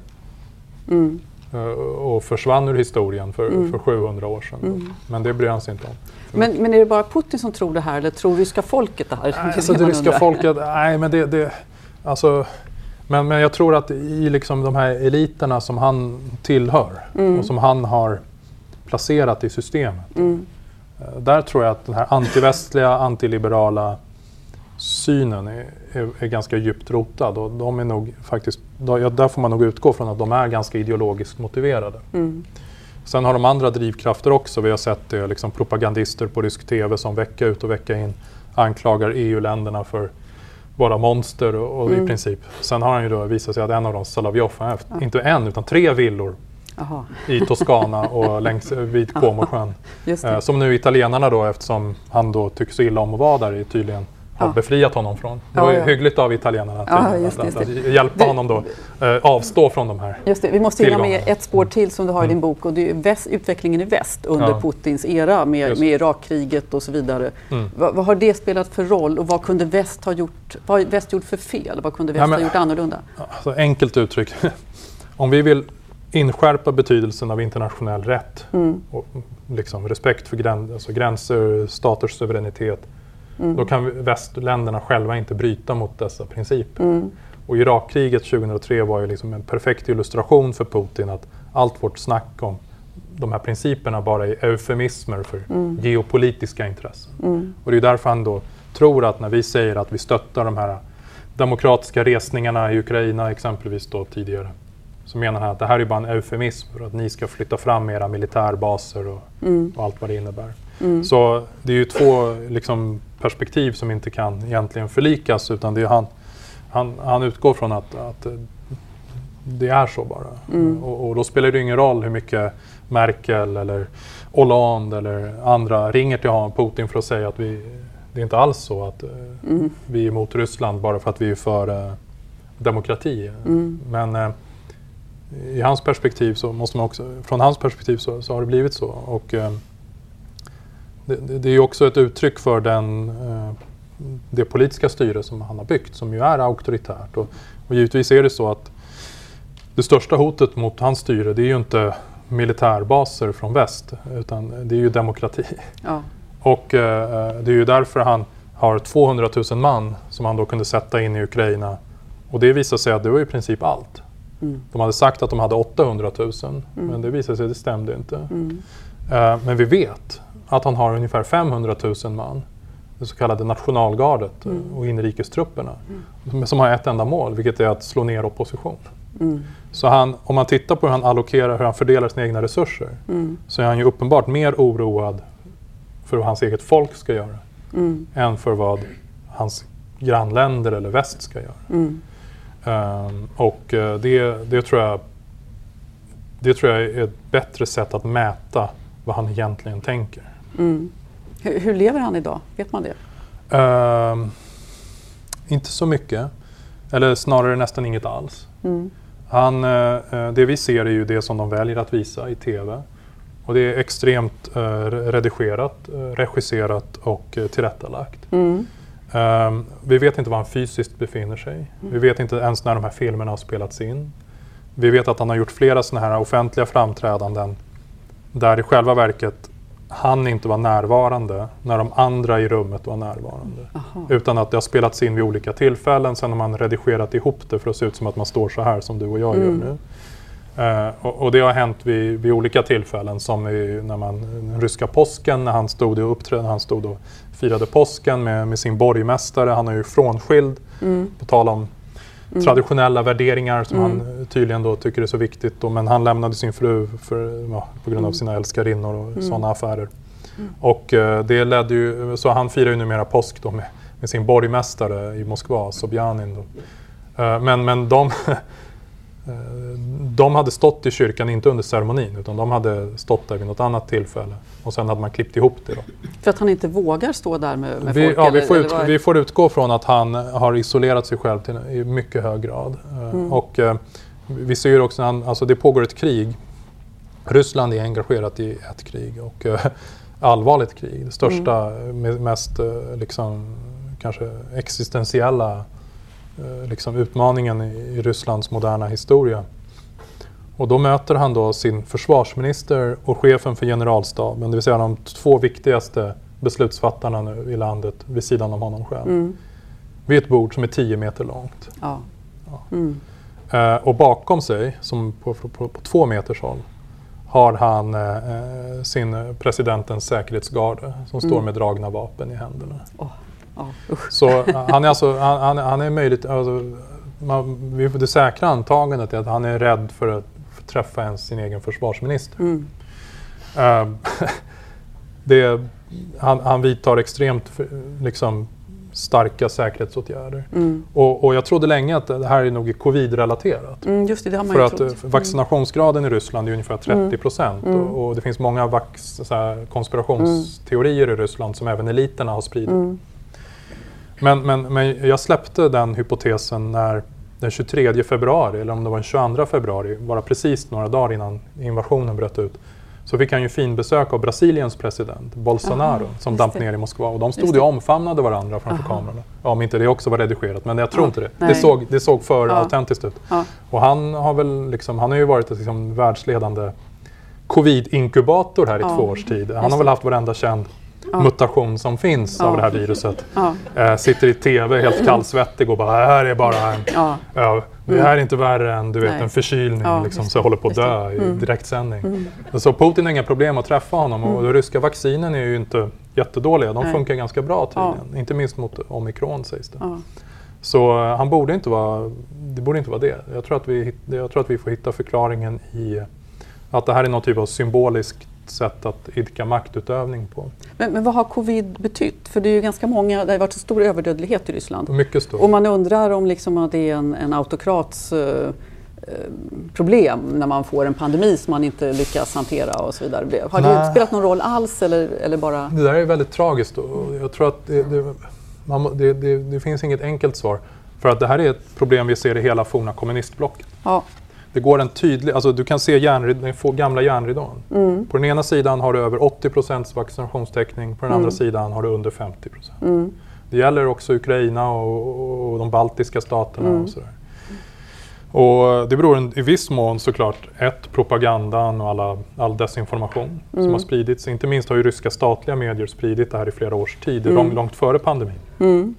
mm. uh, och försvann ur historien för, mm. för 700 år sedan. Mm. Men det bryr han sig inte om. Men, men, är det bara Putin som tror det här eller tror ryska folket det här? Nej, alltså det ryska folket, nej men det, det alltså, men, men jag tror att i liksom de här eliterna som han tillhör och som han har placerat i systemet Eh, där tror jag att den här antivästliga, antiliberala synen är, är, är, ganska djupt rotad och de är nog faktiskt, där får man nog utgå från att de är ganska ideologiskt motiverade. Mm. Sen har de andra drivkrafter också. Vi har sett det, liksom propagandister på rysk TV som vecka ut och vecka in anklagar EU-länderna för vara monster och, och mm. i princip. Sen har han ju då visat sig att en av dem, Salavjov, har haft, ja. inte en utan tre villor Aha. i Toscana och längs vid Comosjön. Eh, som nu italienarna då, eftersom han då tycker så illa om att vara där, tydligen har ja. befriat honom från. Det var ju ja, hyggligt av italienarna ja, just, att, att, hjälpa honom då eh, avstå från de här Just det. Vi måste hinna med ett spår till som du har mm. i din mm. bok och det är väst, utvecklingen i väst under Putins era med, med Irakkriget och så vidare. Mm. Va, vad har det spelat för roll och vad kunde väst ha gjort, vad har väst gjort för fel? Vad kunde väst men, ha gjort annorlunda? Alltså, enkelt uttryckt, om vi vill inskärpa betydelsen av internationell rätt mm. och liksom respekt för gräns, alltså gränser, staters suveränitet. Mm. Då kan västländerna själva inte bryta mot dessa principer. Mm. Och Irakkriget 2003 var ju liksom en perfekt illustration för Putin att allt vårt snack om de här principerna bara är eufemismer för mm. geopolitiska intressen. Mm. Och det är därför han då tror att när vi säger att vi stöttar de här demokratiska resningarna i Ukraina exempelvis då tidigare så menar han att det här är bara en eufemism för att ni ska flytta fram era militärbaser och, mm. och allt vad det innebär. Mm. Så det är ju två liksom, perspektiv som inte kan egentligen förlikas utan det är han, han, han utgår från att, att det är så bara. Mm. Och, och, då spelar det ingen roll hur mycket Merkel eller Hollande eller andra ringer till Putin för att säga att vi, det är inte alls så att mm. vi är emot Ryssland bara för att vi är för uh, demokrati. Mm. Men uh, i hans perspektiv så måste man också, från hans perspektiv så, så har det blivit så. Och, eh, det, det, är också ett uttryck för den, eh, det politiska styre som han har byggt som ju är auktoritärt. Och, och givetvis är det så att det största hotet mot hans styre det är ju inte militärbaser från väst utan det är ju demokrati. Ja. Och eh, det är ju därför han har 200 000 man som han då kunde sätta in i Ukraina. Och det visade sig att det var i princip allt. Mm. De hade sagt att de hade 800 000 men det visade sig att det stämde inte. Eh, men vi vet att han har ungefär 500 000 man, det så kallade nationalgardet eh, och inrikestrupperna, som- som har ett enda mål, vilket är att slå ner opposition. Mm. Så han, om man tittar på hur han allokerar, hur han fördelar sina egna resurser, Mm. så är han ju uppenbart mer oroad för vad hans eget folk ska göra Mm. än för vad hans grannländer eller väst ska göra. Mm. Ehm, och eh, det, det, tror jag, det tror jag är ett bättre sätt att mäta vad han egentligen tänker. Mm. Hur, hur lever han idag? Vet man det? Ehm, inte så mycket, eller snarare nästan inget alls. Mm. Han, eh, det vi ser är ju det som de väljer att visa i TV. Och det är extremt eh, redigerat, regisserat och tillrättalagt. Mm. Ehm, vi vet inte var han fysiskt befinner sig. Vi vet inte ens när de här filmerna har spelats in. Vi vet att han har gjort flera sådana här offentliga framträdanden där i själva verket han inte var närvarande när de andra i rummet var närvarande. Aha. Utan att det har spelats in vid olika tillfällen. Sen har man redigerat ihop det för att se ut som att man står så här som du och jag Mm. gör nu. Eh, och, och det har hänt vid, vid olika tillfällen som i, när man, den ryska påsken, när han stod och uppträdde, han stod och firade påsken med, med sin borgmästare. Han är ju frånskild, Mm. på tal om traditionella värderingar som Mm. han eh, tydligen då tycker är så viktigt. Då, men han lämnade sin fru för, ja, på grund av Mm. sina älskarinnor och Mm. sådana affärer. Och eh, det ledde ju, så han firar ju numera påsk då med, med sin borgmästare i Moskva, Sobjanin. Då. Eh, men men de, de hade stått i kyrkan, inte under ceremonin, utan de hade stått där vid något annat tillfälle. Och sen hade man klippt ihop det. Då. För att han inte vågar stå där med, med Vi, folk? ja, vi, eller- får ut, vi får utgå från att han har isolerat sig själv till, i mycket hög grad. Eh, Mm. Och, eh, vi ser också att han, alltså det pågår ett krig. Ryssland är engagerat i ett krig och eh, allvarligt krig. Det största, Mm. mest eh, liksom, kanske existentiella eh, liksom utmaningen i, Rysslands moderna historia. Och då möter han då sin försvarsminister och chefen för generalstaben, det vill säga de två viktigaste beslutsfattarna nu i landet vid sidan om honom själv. Mm. Vid ett bord som är 10 meter långt. Ja. Ja. Mm. Eh, och bakom sig, som på, på, på, på två meters håll, har han eh, eh, sin eh, presidentens säkerhetsgarde som står Mm. med dragna vapen i händerna. Ja. Så eh, han är alltså, han, han, han är möjligt, alltså, man, vi får det säkra antagandet är att han är rädd för att träffa ens sin egen försvarsminister. Mm. Eh, det, han, han vidtar extremt för- liksom, starka säkerhetsåtgärder. Mm. Och, och jag trodde länge att det här är nog covid-relaterat. Mm, just det, det har man För att trott. eh, vaccinationsgraden i Ryssland är ungefär 30 procent Mm. och, och det finns många vax, konspirationsteorier i Ryssland som även eliterna har spridit. Men, men, men jag släppte den hypotesen när den 23 februari, eller om det var den 22 februari, bara precis några dagar innan invasionen bröt ut, så fick han ju fin besök av Brasiliens president Bolsonaro Aha, som damp det. ner i Moskva. Och de stod ju omfamnade varandra framför Aha. kamerorna. Ja, om inte det också var redigerat, men jag tror Ja, inte det. nej. Det såg, det såg för Ja. autentiskt ut. Ja. Och han har väl liksom, han har ju varit ett liksom världsledande covid-inkubator här i två års tid. Han har väl haft varenda känd Ja. mutation som finns Ja. av det här viruset. Ja. Eh, sitter i TV helt kallsvettig och bara det här är bara en, Ja. det här är inte värre än du vet, Nej. en förkylning liksom, så jag håller på att dö i Mm. direktsändning. Så Putin har inga problem att träffa honom och de ryska vaccinen är ju inte jättedåliga. De Nej. funkar ganska bra tydligen. Inte minst mot omikron sägs det. Så eh, han borde inte vara, det borde inte vara det. Jag tror, att vi, jag tror att vi får hitta förklaringen i att det här är någon typ av symboliskt sätt att idka maktutövning på. Men, men vad har covid betytt? För det är ju ganska många, det har varit så stor överdödlighet i Ryssland. Mycket stort. Och man undrar om liksom att det är en, en autokrats eh, eh, problem när man får en pandemi som man inte lyckas hantera och så vidare. Har det Nej. spelat någon roll alls eller, eller bara... Det där är väldigt tragiskt och jag tror att det, det, man, det, det, det finns inget enkelt svar. För att det här är ett problem vi ser i hela forna kommunistblocket. Ja. Det går en tydlig, alltså du kan se järnrid, den gamla järnridån. Mm. På den ena sidan har du över 80% vaccinationstäckning, på den Mm. andra sidan har du under 50 Mm. Det gäller också Ukraina och, och, de baltiska staterna Mm. och sådär. Och det beror en, i viss mån såklart, ett, propagandan och alla, all desinformation som Mm. har spridits. Inte minst har ju ryska statliga medier spridit det här i flera års tid, Mm. långt, långt före pandemin. Mm.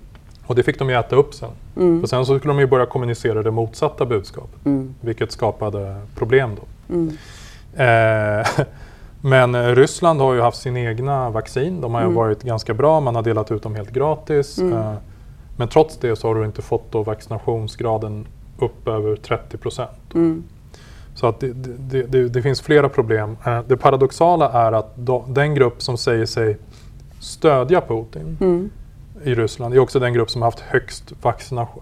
Och det fick de ju äta upp sen. Mm. Och sen så skulle de ju börja kommunicera det motsatta budskapet, Mm. vilket skapade problem då. Mm. Eh, men Ryssland har ju haft sin egna vaccin. De har ju Mm. varit ganska bra, man har delat ut dem helt gratis. Mm. Eh, men trots det så har du inte fått då vaccinationsgraden upp över 30 procent. Mm. Så att det, det, det, det finns flera problem. Eh, det paradoxala är att då, den grupp som säger sig stödja Putin. I Ryssland är också den grupp som har haft högst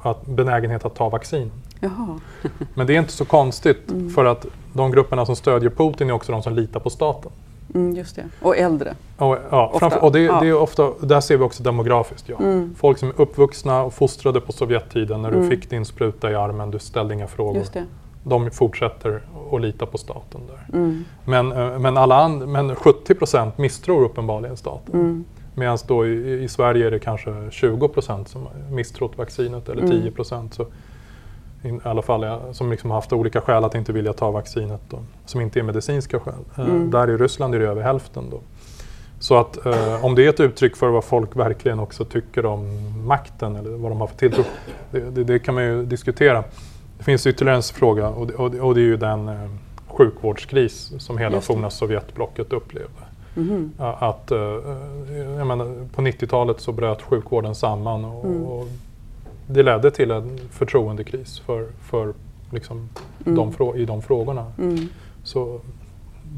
att, benägenhet att ta vaccin. Jaha. Men det är inte så konstigt Mm. för att de grupperna som stödjer Putin är också de som litar på staten. Mm, just det. Och äldre. Och, ja, framför, och det, ja. det är ofta, där ser vi också demografiskt. Ja. Mm. Folk som är uppvuxna och fostrade på Sovjettiden. När du Mm. fick din spruta i armen, du ställde inga frågor. Just det. De fortsätter att lita på staten där. Mm. Men, eh, men, alla and, men 70 procent misstror uppenbarligen staten. Mm. Medan då i, i Sverige är det kanske 20 procent som har misstrott vaccinet eller Mm. 10 procent. Så I alla fall som liksom haft olika skäl att inte vilja ta vaccinet. Då, som inte är medicinska skäl. Eh, Mm. Där i Ryssland är det över hälften. Då. Så att eh, om det är ett uttryck för vad folk verkligen också tycker om makten eller vad de har för tilltro. Det, det, det kan man ju diskutera. Det finns ytterligare en fråga och det, och det, och är ju den eh, sjukvårdskris som hela forna Sovjetblocket upplevde. Ja, Att, eh, jag menar, på 90-talet så bröt sjukvården samman och, Mm. och det ledde till en förtroendekris för, för liksom Mm. de i de frågorna. Mm. Så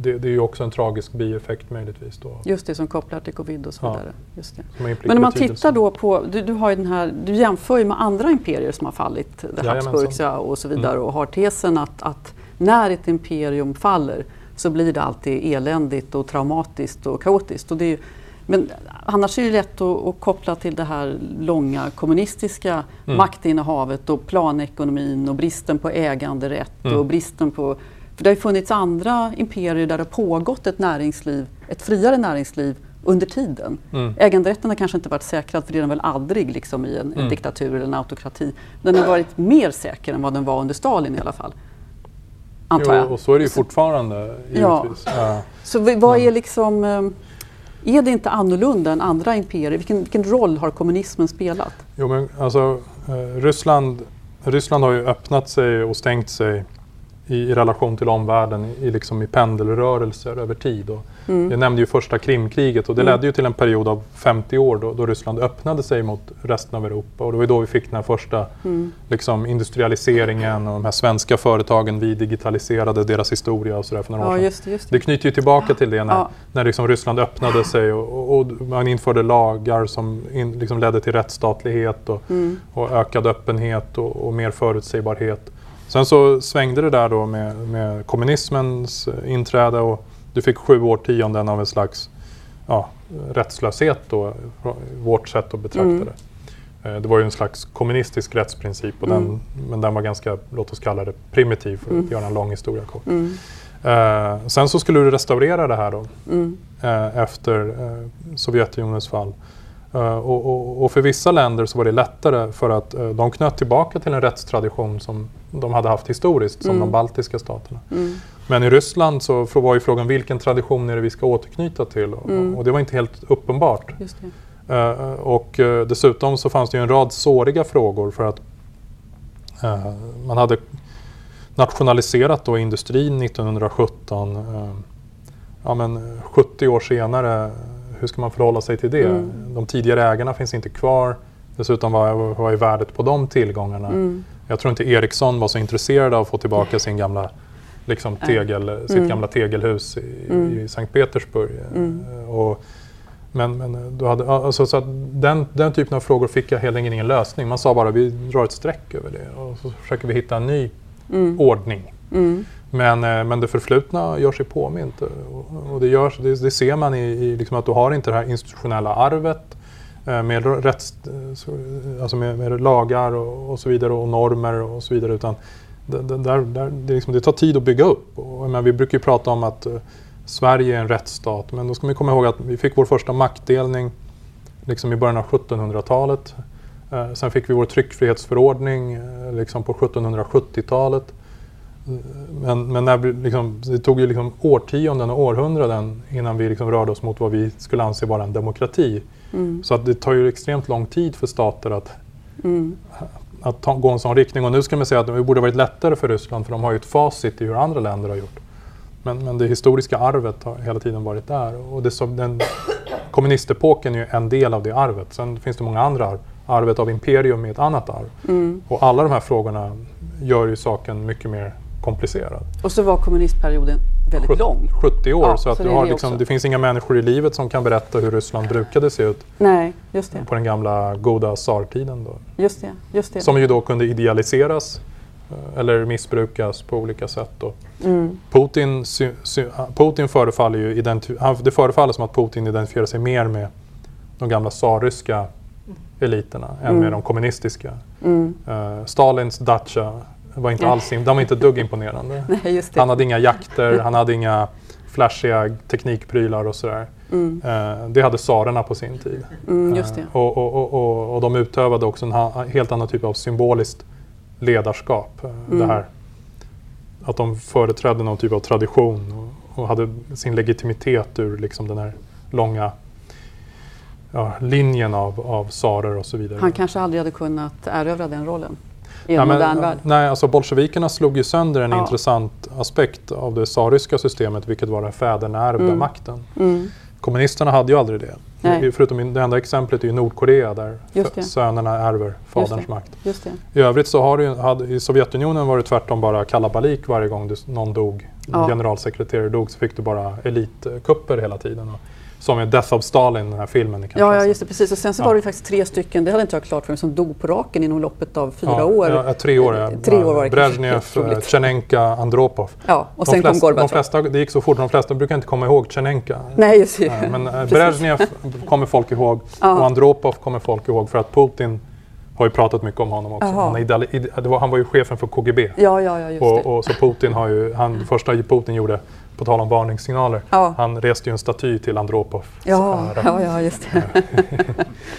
det, det är ju också en tragisk bieffekt möjligtvis. Då, Just det, som kopplar till covid och så Ja. vidare. Just det. Men om man tittar då på, du, du, har den här, du jämför ju med andra imperier som har fallit, det Jajamensan. Habsburgs ja, och så vidare Mm. och har tesen att, att när ett imperium faller så blir det alltid eländigt och traumatiskt och kaotiskt. Och det är men annars är det lätt att, att koppla till det här långa kommunistiska Mm. maktinnehavet och planekonomin och bristen på äganderätt Mm. och bristen på för det har ju funnits andra imperier där det har pågått ett näringsliv, ett friare näringsliv under tiden. Mm. Äganderätten har kanske inte varit säkrad för det är den väl aldrig liksom, i en, en Mm. diktatur eller en autokrati. Den har varit mer säker än vad den var under Stalin i alla fall. Antar Jo, jag. och så är det ju fortfarande givetvis. Ja. Så vad är liksom... eh, Är det inte annorlunda än andra imperier? Vilken, vilken roll har kommunismen spelat? Jo, men alltså, eh, Ryssland, Ryssland har ju öppnat sig och stängt sig i, i relation till omvärlden i, i, liksom i pendelrörelser över tid. Och Mm. Jag nämnde ju första Krimkriget och det Mm. ledde ju till en period av 50 år då, då Ryssland öppnade sig mot resten av Europa. Och det var då vi fick den här första Mm. liksom, industrialiseringen och de här svenska företagen, vi digitaliserade deras historia och sådär för några år sedan. just det. Just Det det. knyter ju tillbaka till det när, Ja. när liksom Ryssland öppnade sig och, och, man införde lagar som in, liksom ledde till rättsstatlighet och, Mm. och ökad öppenhet och, och mer förutsägbarhet. Sen så svängde det där då med, med kommunismens inträde och du fick sju årtionden av en slags ja, rättslöshet då, vårt sätt att betrakta Mm. det. Eh, Det var ju en slags kommunistisk rättsprincip och Mm. den, men den var ganska, låt oss kalla det primitiv för att Mm. göra en lång historia kort. Mm. Eh, sen så skulle du restaurera det här då Mm. eh, efter eh, Sovjetunionens fall. Eh, och, och, och för vissa länder så var det lättare för att eh, de knöt tillbaka till en rättstradition som de hade haft historiskt, som Mm. de baltiska staterna. Mm. Men i Ryssland så var ju frågan vilken tradition är det vi ska återknyta till? Mm. och det var inte helt uppenbart. Eh, och dessutom så fanns det ju en rad såriga frågor för att man hade nationaliserat då industrin 1917. eh, ja, men 70 år senare, hur ska man förhålla sig till det? Mm. De tidigare ägarna finns inte kvar. Dessutom var, var ju värdet på de tillgångarna. Mm. Jag tror inte Ericsson var så intresserad av att få tillbaka sin gamla, liksom, tegel, sitt Mm. gamla tegelhus i, Mm. i Sankt Petersburg. Mm. Och, men men du hade, alltså, så den, den typen av frågor fick jag helt enkelt ingen lösning. Man sa bara vi drar ett streck över det och så försöker vi hitta en ny Mm. ordning. Mm. Men, eh, men det förflutna gör sig påmint och, det, görs, det, det ser man i, i liksom att du har inte det här institutionella arvet eh, med, rätts, eh, alltså med, med lagar och, och så vidare och normer och så vidare. Utan det, det, där, där, det, liksom, det tar tid att bygga upp. Och, men vi brukar ju prata om att Sverige är en rättsstat men då ska man komma ihåg att vi fick vår första maktdelning liksom i början av 1700-talet. Sen fick vi vår tryckfrihetsförordning liksom på 1770-talet. Men, men när vi, liksom, det tog ju liksom årtionden och århundraden innan vi liksom rörde oss mot vad vi skulle anse vara en demokrati. Mm. Så att det tar ju extremt lång tid för stater att, Mm. att ta, gå en sån riktning. Och nu ska man säga att det borde varit lättare för Ryssland för de har ju ett facit i hur andra länder har gjort. Men, men det historiska arvet har hela tiden varit där. Och det som, den, kommunistepoken är ju en del av det arvet. Sen finns det många andra arv. Arvet av imperium är ett annat arv. Mm. Och alla de här frågorna gör ju saken mycket mer komplicerad. Och så var kommunistperioden väldigt Sjut- lång. 70 år, Ja, så att så du har det liksom, det finns inga människor i livet som kan berätta hur Ryssland brukade se ut Nej, just det. på den gamla goda tsartiden. Då. Just det, just det. Som ju då kunde idealiseras eh, eller missbrukas på olika sätt. Mm. Putin, sy, sy, Putin förefaller ju han, det förefaller som att Putin identifierar sig mer med de gamla tsarryska eliterna än Mm. med de kommunistiska. Mm. Eh, Stalins Dacia var inte Nej. alls, de var inte dugg imponerande. Nej, det. Han hade inga jakter, han hade inga flashiga teknikprylar och sådär. Mm. Eh, det hade tsarerna på sin tid. Mm, just det. Eh, och, och, och, och, och de utövade också en helt annan typ av symboliskt ledarskap. Eh, Det Mm. här, att de företrädde någon typ av tradition och, och hade sin legitimitet ur liksom den här långa ja, linjen av, av tsarer och så vidare. Han kanske aldrig hade kunnat erövra den rollen i en men, modern värld. Nej, alltså bolsjevikerna slog ju sönder en Ja. intressant aspekt av det tsarryska systemet, vilket var den fäderneärvda Mm. makten. Mm. Kommunisterna hade ju aldrig det. Nej. Förutom det enda exemplet är ju Nordkorea där sönerna ärver faderns makt. I övrigt så har det i Sovjetunionen var det tvärtom bara kalabalik varje gång det, någon dog. Ja. En generalsekreterare dog så fick du bara elitkupper hela tiden. Som i Death of Stalin, den här filmen. ni Ja, ja, just det. Precis. Och sen så Ja. var det ju faktiskt tre stycken, det hade inte jag klart för mig, som dog på raken inom loppet av fyra ja, år. Ja, tre år, ja. Tre år var det. Brezhnev, otroligt. Tjernenka, Andropov. Ja, och De sen kom flesta, de Gorbatjov. flesta, det gick så fort, de flesta brukar inte komma ihåg Tjernenka. Nej, just det. Men eh, Precis. Brezhnev kommer folk ihåg och Andropov kommer folk ihåg för att Putin har ju pratat mycket om honom också. Han, är ideali- han var ju chefen för KGB. Ja, ja, ja. Och, och så Putin har ju, han, första Putin gjorde, på tal om varningssignaler, Ja. han reste ju en staty till Andropov. Ja, ja, ja, just det.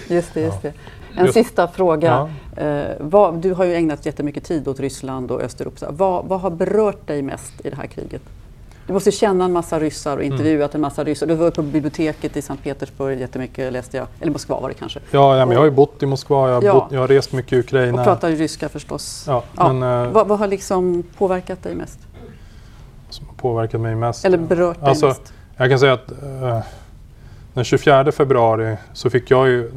just det, just det. En Just- sista fråga. Eh, vad, du har ju ägnat jättemycket tid åt Ryssland och Östeuropa. Vad, vad har berört dig mest i det här kriget? Du måste känna en massa ryssar och intervjuat en massa ryssar. Du var på biblioteket i Sankt Petersburg jättemycket, läste jag. Eller Moskva var det kanske. Ja, ja, men jag har ju bott i Moskva, jag har, Ja. bott, jag har rest mycket i Och Ukraina. pratar ju ryska förstås. Ja, Ja. Men, eh, Vad, vad har liksom påverkat dig mest? Som har påverkat mig mest. Eller berört dig Alltså, mest? Jag kan säga att eh, den 24 februari så fick jag ju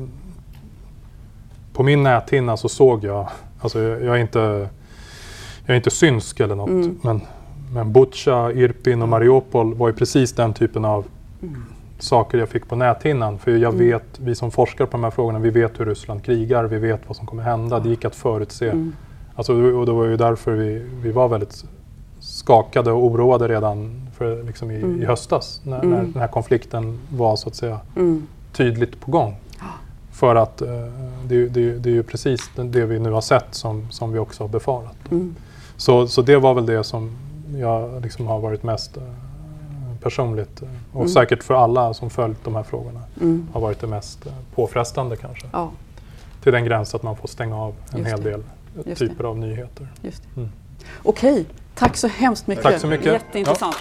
på min näthinna så såg jag, alltså jag, jag är inte jag är inte synsk eller något, Mm. men, men Butja, Irpin och Mariupol var ju precis den typen av saker jag fick på näthinnan. För jag Mm. vet, vi som forskar på de här frågorna, vi vet hur Ryssland krigar, vi vet vad som kommer hända. Det gick att förutse. Mm. Alltså, och det var ju därför vi, vi var väldigt skakade och oroade redan för, liksom i, Mm. i höstas när, Mm. när den här konflikten var så att säga Mm. tydligt på gång. För att eh, det, det, det är ju precis det, vi nu har sett som, som vi också har befarat. Mm. Så, så det var väl det som jag liksom har varit mest eh, personligt eh, och Mm. säkert för alla som följt de här frågorna Mm. har varit det mest eh, påfrestande kanske. Ja, Till den gräns att man får stänga av en Just hel det. del Just typer av nyheter. just det. Tack så hemskt mycket. Tack så mycket. Jätteintressant.